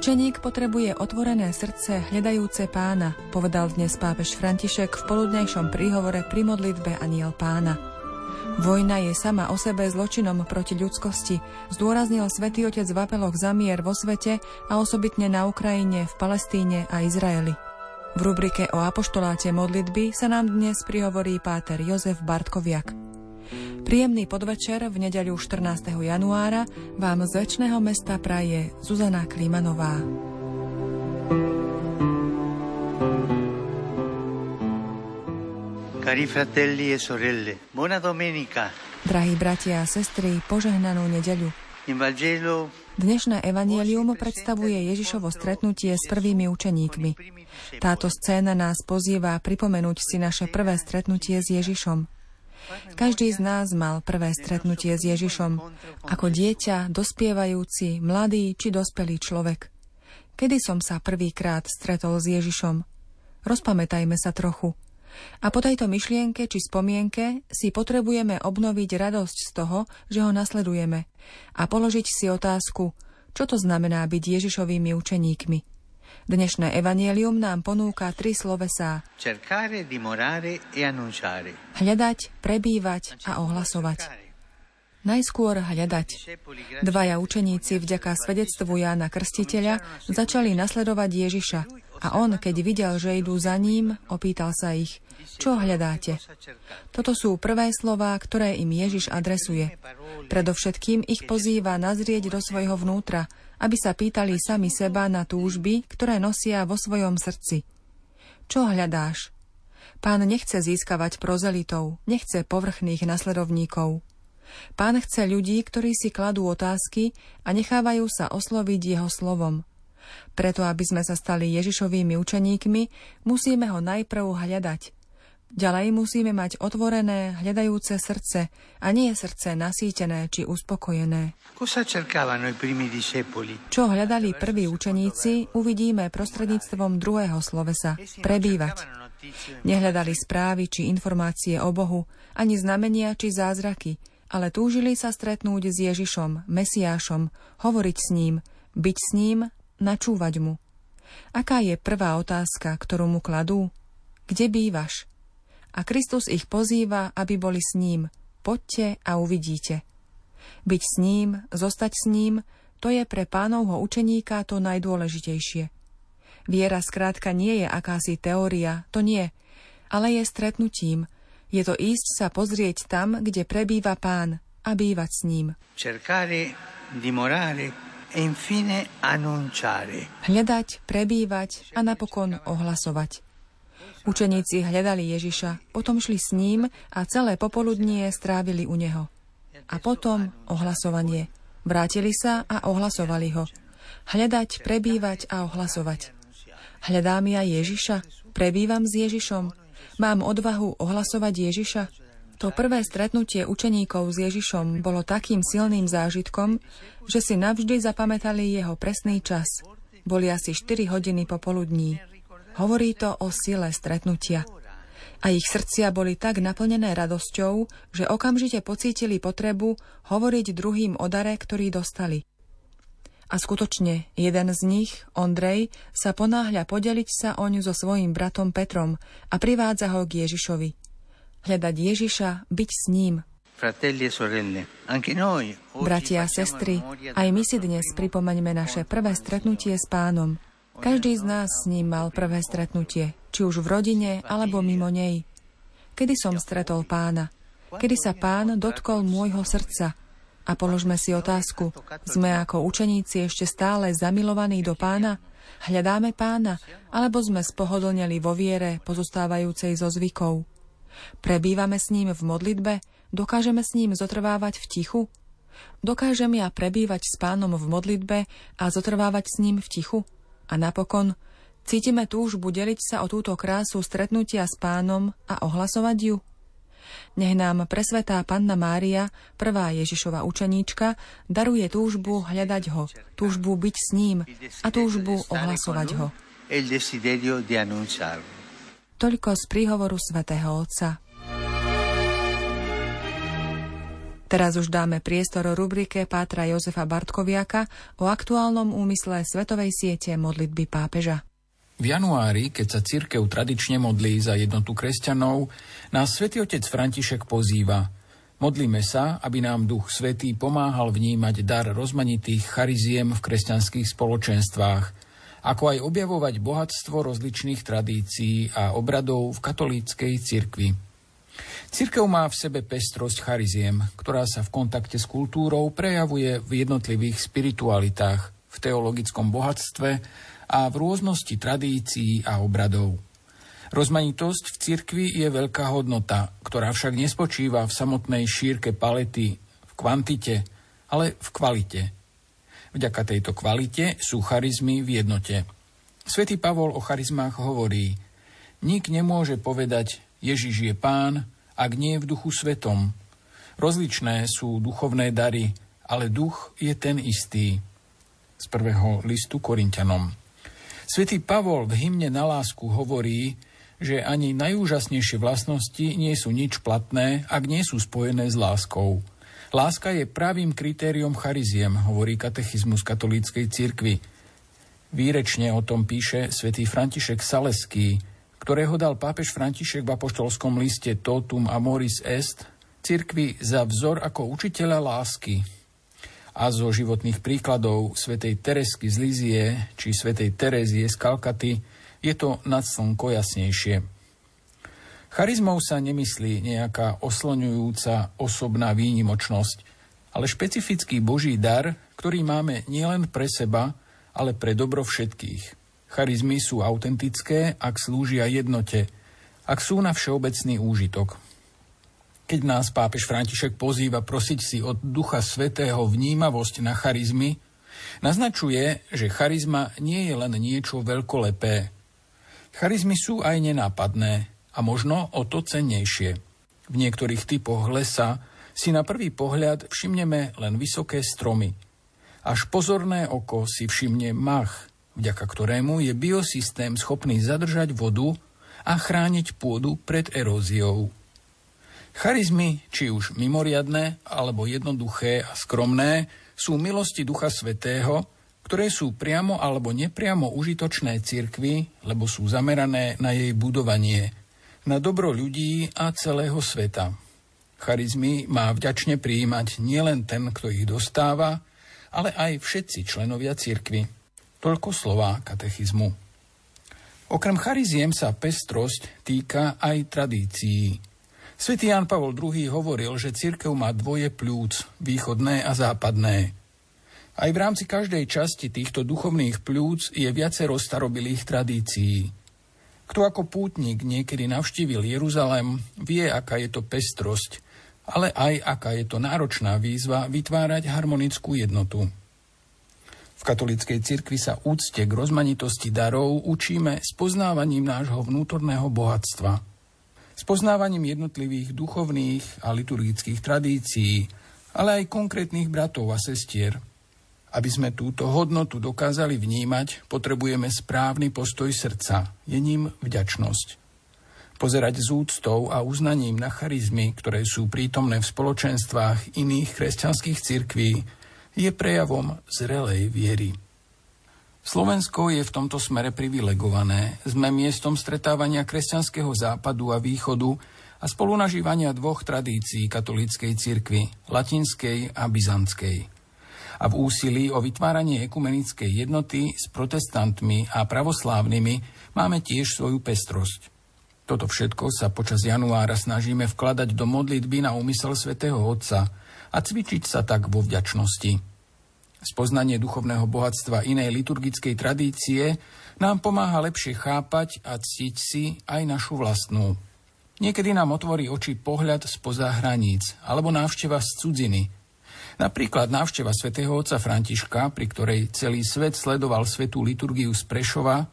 Učeník potrebuje otvorené srdce hľadajúce pána, povedal dnes pápež František v poludnejšom príhovore pri modlitbe Aniel pána. Vojna je sama o sebe zločinom proti ľudskosti, zdôraznil svätý Otec v apeloch za mier vo svete a osobitne na Ukrajine, v Palestíne a Izraeli. V rubrike o apoštoláte modlitby sa nám dnes prihovorí páter Jozef Bartkoviak. Príjemný podvečer v nedeľu 14. januára vám z väčšného mesta praje Zuzana Klimanová. Cari fratelli e sorelle, buona domenica. Drahí bratia a sestry, požehnanú nedeľu. Dnešné evanielium predstavuje Ježišovo stretnutie s prvými učeníkmi. Táto scéna nás pozýva pripomenúť si naše prvé stretnutie s Ježišom. Každý z nás mal prvé stretnutie s Ježišom, ako dieťa, dospievajúci, mladý či dospelý človek. Kedy som sa prvýkrát stretol s Ježišom? Rozpamätajme sa trochu. A po tejto myšlienke či spomienke si potrebujeme obnoviť radosť z toho, že ho nasledujeme a položiť si otázku, čo to znamená byť Ježišovými učeníkmi. Dnešné evanielium nám ponúka tri slovesá. E Hľadať, prebývať a ohlasovať. Najskôr hľadať. Dvaja učeníci vďaka svedectvu Jána Krstiteľa začali nasledovať Ježiša a on, keď videl, že idú za ním, opýtal sa ich, čo hľadáte? Toto sú prvé slová, ktoré im Ježiš adresuje. Predovšetkým ich pozýva nazrieť do svojho vnútra, aby sa pýtali sami seba na túžby, ktoré nosia vo svojom srdci. Čo hľadáš? Pán nechce získavať prozelitov, nechce povrchných nasledovníkov. Pán chce ľudí, ktorí si kladú otázky a nechávajú sa osloviť jeho slovom. Preto, aby sme sa stali Ježišovými učeníkmi, musíme ho najprv hľadať – Ďalej musíme mať otvorené, hľadajúce srdce a nie srdce nasýtené či uspokojené. Čo hľadali prví učeníci, uvidíme prostredníctvom druhého slovesa – prebývať. Nehľadali správy či informácie o Bohu, ani znamenia či zázraky, ale túžili sa stretnúť s Ježišom, Mesiášom, hovoriť s ním, byť s ním, načúvať mu. Aká je prvá otázka, ktorú mu kladú? Kde bývaš? A Kristus ich pozýva, aby boli s ním. Poďte a uvidíte. Byť s ním, zostať s ním, to je pre pánovho učeníka to najdôležitejšie. Viera skrátka nie je akási teória, to nie, ale je stretnutím. Je to ísť sa pozrieť tam, kde prebýva pán a bývať s ním. Cercare, dimorare, e. Hľadať, prebývať a napokon ohlasovať. Učeníci hľadali Ježiša, potom šli s ním a celé popoludnie strávili u neho. A potom ohlasovanie. Vrátili sa a ohlasovali ho. Hľadať, prebývať a ohlasovať. Hľadám ja Ježiša? Prebývam s Ježišom? Mám odvahu ohlasovať Ježiša? To prvé stretnutie učeníkov s Ježišom bolo takým silným zážitkom, že si navždy zapamätali jeho presný čas. Boli asi 4 hodiny popoludní. Hovorí to o sile stretnutia. A ich srdcia boli tak naplnené radosťou, že okamžite pocítili potrebu hovoriť druhým o dare, ktorý dostali. A skutočne, jeden z nich, Ondrej, sa ponáhľa podeliť sa oň so svojím bratom Petrom a privádza ho k Ježišovi. Hľadať Ježiša, byť s ním. E Bratia a sestry, aj my si dnes pripomeňme naše prvé stretnutie s pánom – každý z nás s ním mal prvé stretnutie, či už v rodine alebo mimo nej. Kedy som stretol pána? Kedy sa pán dotkol môjho srdca? A položme si otázku, sme ako učeníci ešte stále zamilovaní do pána? Hľadáme pána? Alebo sme spohodlneli vo viere pozostávajúcej zo zvykov? Prebývame s ním v modlitbe? Dokážeme s ním zotrvávať v tichu? Dokážem ja prebývať s pánom v modlitbe a zotrvávať s ním v tichu? A napokon, Cítime túžbu deliť sa o túto krásu stretnutia s pánom a ohlasovať ju? Nech nám presvetá Panna Mária, prvá Ježišova učeníčka, daruje túžbu hľadať ho, túžbu byť s ním a túžbu ohlasovať ho. Toľko z príhovoru svätého Otca. Teraz už dáme priestor rubrike Pátra Jozefa Bartkoviaka o aktuálnom úmysle Svetovej siete modlitby pápeža. V januári, keď sa církev tradične modlí za jednotu kresťanov, nás svätý otec František pozýva. Modlíme sa, aby nám Duch Svetý pomáhal vnímať dar rozmanitých chariziem v kresťanských spoločenstvách, ako aj objavovať bohatstvo rozličných tradícií a obradov v katolíckej cirkvi. Cirkev má v sebe pestrosť chariziem, ktorá sa v kontakte s kultúrou prejavuje v jednotlivých spiritualitách, v teologickom bohatstve a v rôznosti tradícií a obradov. Rozmanitosť v cirkvi je veľká hodnota, ktorá však nespočíva v samotnej šírke palety, v kvantite, ale v kvalite. Vďaka tejto kvalite sú charizmy v jednote. Svetý Pavol o charizmách hovorí, nik nemôže povedať, Ježiš je pán, ak nie v duchu svetom. Rozličné sú duchovné dary, ale duch je ten istý. Z prvého listu Korintianom. Svetý Pavol v hymne na lásku hovorí, že ani najúžasnejšie vlastnosti nie sú nič platné, ak nie sú spojené s láskou. Láska je pravým kritériom chariziem, hovorí katechizmus katolíckej cirkvi. Výrečne o tom píše svätý František Saleský, ktorého dal pápež František v apoštolskom liste Totum Amoris Est, cirkvi za vzor ako učiteľa lásky, a zo životných príkladov svätej Teresky z Lízie či svätej Terezie z Kalkaty je to nad slnko jasnejšie. Charizmou sa nemyslí nejaká osloňujúca osobná výnimočnosť, ale špecifický Boží dar, ktorý máme nielen pre seba, ale pre dobro všetkých. Charizmy sú autentické, ak slúžia jednote, ak sú na všeobecný úžitok keď nás pápež František pozýva prosiť si od Ducha Svetého vnímavosť na charizmy, naznačuje, že charizma nie je len niečo veľkolepé. Charizmy sú aj nenápadné a možno o to cennejšie. V niektorých typoch lesa si na prvý pohľad všimneme len vysoké stromy. Až pozorné oko si všimne mach, vďaka ktorému je biosystém schopný zadržať vodu a chrániť pôdu pred eróziou. Charizmy, či už mimoriadné, alebo jednoduché a skromné, sú milosti Ducha Svetého, ktoré sú priamo alebo nepriamo užitočné cirkvi, lebo sú zamerané na jej budovanie, na dobro ľudí a celého sveta. Charizmy má vďačne prijímať nielen ten, kto ich dostáva, ale aj všetci členovia cirkvy. Toľko slová katechizmu. Okrem chariziem sa pestrosť týka aj tradícií. Svetý Jan Pavol II hovoril, že cirkev má dvoje pľúc, východné a západné. Aj v rámci každej časti týchto duchovných pľúc je viacero starobilých tradícií. Kto ako pútnik niekedy navštívil Jeruzalem, vie, aká je to pestrosť, ale aj aká je to náročná výzva vytvárať harmonickú jednotu. Katolíckej cirkvi sa úcte k rozmanitosti darov učíme spoznávaním nášho vnútorného bohatstva – s poznávaním jednotlivých duchovných a liturgických tradícií, ale aj konkrétnych bratov a sestier. Aby sme túto hodnotu dokázali vnímať, potrebujeme správny postoj srdca, je ním vďačnosť. Pozerať s úctou a uznaním na charizmy, ktoré sú prítomné v spoločenstvách iných kresťanských cirkví, je prejavom zrelej viery. Slovensko je v tomto smere privilegované. Sme miestom stretávania kresťanského západu a východu a spolunažívania dvoch tradícií katolíckej cirkvi, latinskej a byzantskej. A v úsilí o vytváranie ekumenickej jednoty s protestantmi a pravoslávnymi máme tiež svoju pestrosť. Toto všetko sa počas januára snažíme vkladať do modlitby na úmysel svätého Otca a cvičiť sa tak vo vďačnosti. Spoznanie duchovného bohatstva inej liturgickej tradície nám pomáha lepšie chápať a ctiť si aj našu vlastnú. Niekedy nám otvorí oči pohľad spoza hraníc alebo návšteva z cudziny. Napríklad návšteva svätého otca Františka, pri ktorej celý svet sledoval svetú liturgiu z Prešova,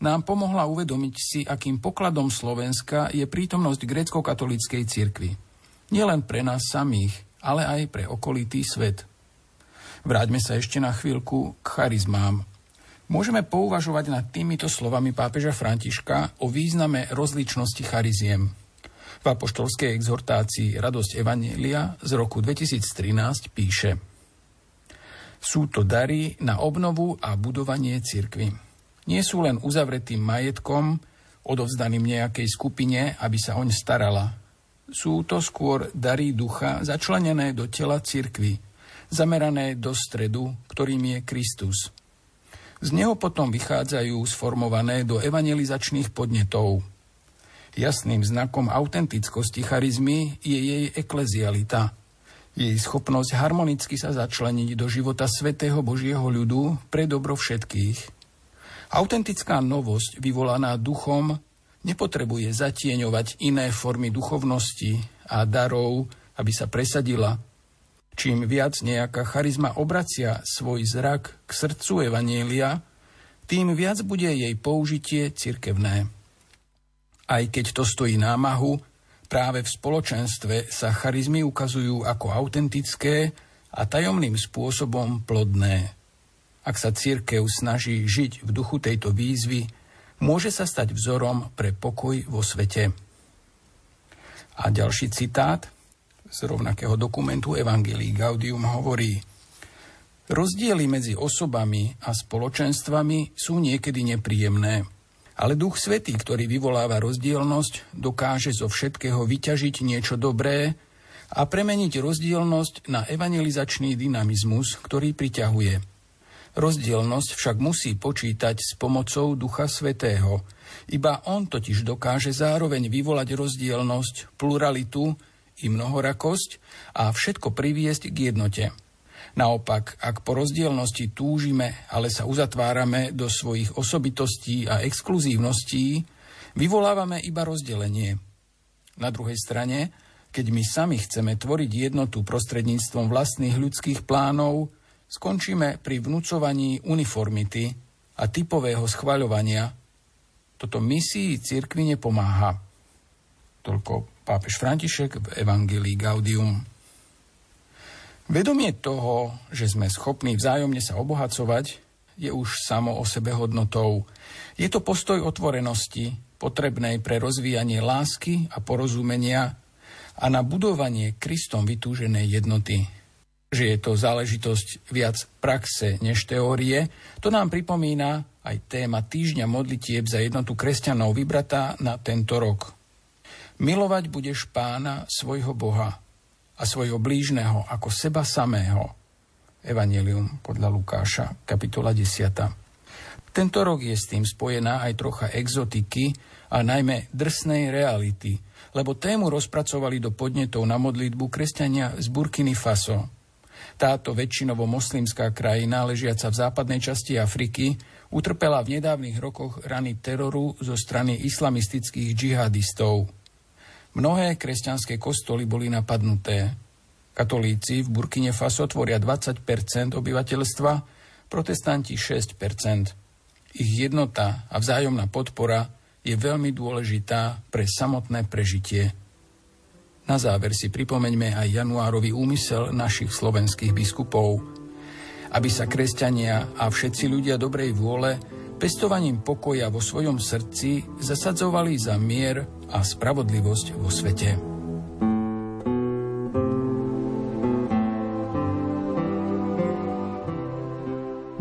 nám pomohla uvedomiť si, akým pokladom Slovenska je prítomnosť grécko-katolíckej cirkvi. Nielen pre nás samých, ale aj pre okolitý svet. Vráťme sa ešte na chvíľku k charizmám. Môžeme pouvažovať nad týmito slovami pápeža Františka o význame rozličnosti chariziem. V apoštolskej exhortácii Radosť Evanielia z roku 2013 píše Sú to dary na obnovu a budovanie cirkvy. Nie sú len uzavretým majetkom, odovzdaným nejakej skupine, aby sa oň starala. Sú to skôr dary ducha začlenené do tela cirkvy, zamerané do stredu, ktorým je Kristus – z neho potom vychádzajú sformované do evangelizačných podnetov. Jasným znakom autentickosti charizmy je jej eklezialita, jej schopnosť harmonicky sa začleniť do života svetého Božieho ľudu pre dobro všetkých. Autentická novosť vyvolaná duchom nepotrebuje zatieňovať iné formy duchovnosti a darov, aby sa presadila, Čím viac nejaká charizma obracia svoj zrak k srdcu Evanielia, tým viac bude jej použitie cirkevné. Aj keď to stojí námahu, práve v spoločenstve sa charizmy ukazujú ako autentické a tajomným spôsobom plodné. Ak sa církev snaží žiť v duchu tejto výzvy, môže sa stať vzorom pre pokoj vo svete. A ďalší citát – z rovnakého dokumentu Evangelii Gaudium hovorí Rozdiely medzi osobami a spoločenstvami sú niekedy nepríjemné, ale Duch Svetý, ktorý vyvoláva rozdielnosť, dokáže zo všetkého vyťažiť niečo dobré a premeniť rozdielnosť na evangelizačný dynamizmus, ktorý priťahuje. Rozdielnosť však musí počítať s pomocou Ducha Svetého. Iba on totiž dokáže zároveň vyvolať rozdielnosť, pluralitu i mnohorakosť a všetko priviesť k jednote. Naopak, ak po rozdielnosti túžime, ale sa uzatvárame do svojich osobitostí a exkluzívností, vyvolávame iba rozdelenie. Na druhej strane, keď my sami chceme tvoriť jednotu prostredníctvom vlastných ľudských plánov, skončíme pri vnúcovaní uniformity a typového schvaľovania. Toto misii cirkvi nepomáha. Toľko pápež František v Evangelii Gaudium. Vedomie toho, že sme schopní vzájomne sa obohacovať, je už samo o sebe hodnotou. Je to postoj otvorenosti, potrebnej pre rozvíjanie lásky a porozumenia a na budovanie Kristom vytúženej jednoty. Že je to záležitosť viac praxe než teórie, to nám pripomína aj téma týždňa modlitieb za jednotu kresťanov vybratá na tento rok. Milovať budeš pána svojho Boha a svojho blížneho ako seba samého. Evangelium podľa Lukáša, kapitola 10. Tento rok je s tým spojená aj trocha exotiky a najmä drsnej reality, lebo tému rozpracovali do podnetov na modlitbu kresťania z Burkiny Faso. Táto väčšinovo moslimská krajina, ležiaca v západnej časti Afriky, utrpela v nedávnych rokoch rany teroru zo strany islamistických džihadistov – Mnohé kresťanské kostoly boli napadnuté. Katolíci v Burkine Faso tvoria 20% obyvateľstva, protestanti 6% Ich jednota a vzájomná podpora je veľmi dôležitá pre samotné prežitie. Na záver si pripomeňme aj januárový úmysel našich slovenských biskupov, aby sa kresťania a všetci ľudia dobrej vôle pestovaním pokoja vo svojom srdci zasadzovali za mier a spravodlivosť vo svete.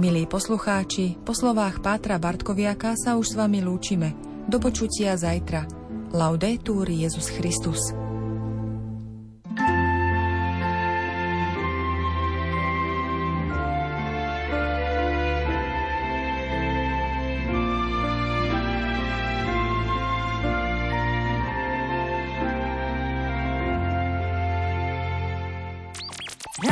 Milí poslucháči, po slovách Pátra Bartkoviaka sa už s vami lúčime. Do počutia zajtra. Laudetur Jezus Christus.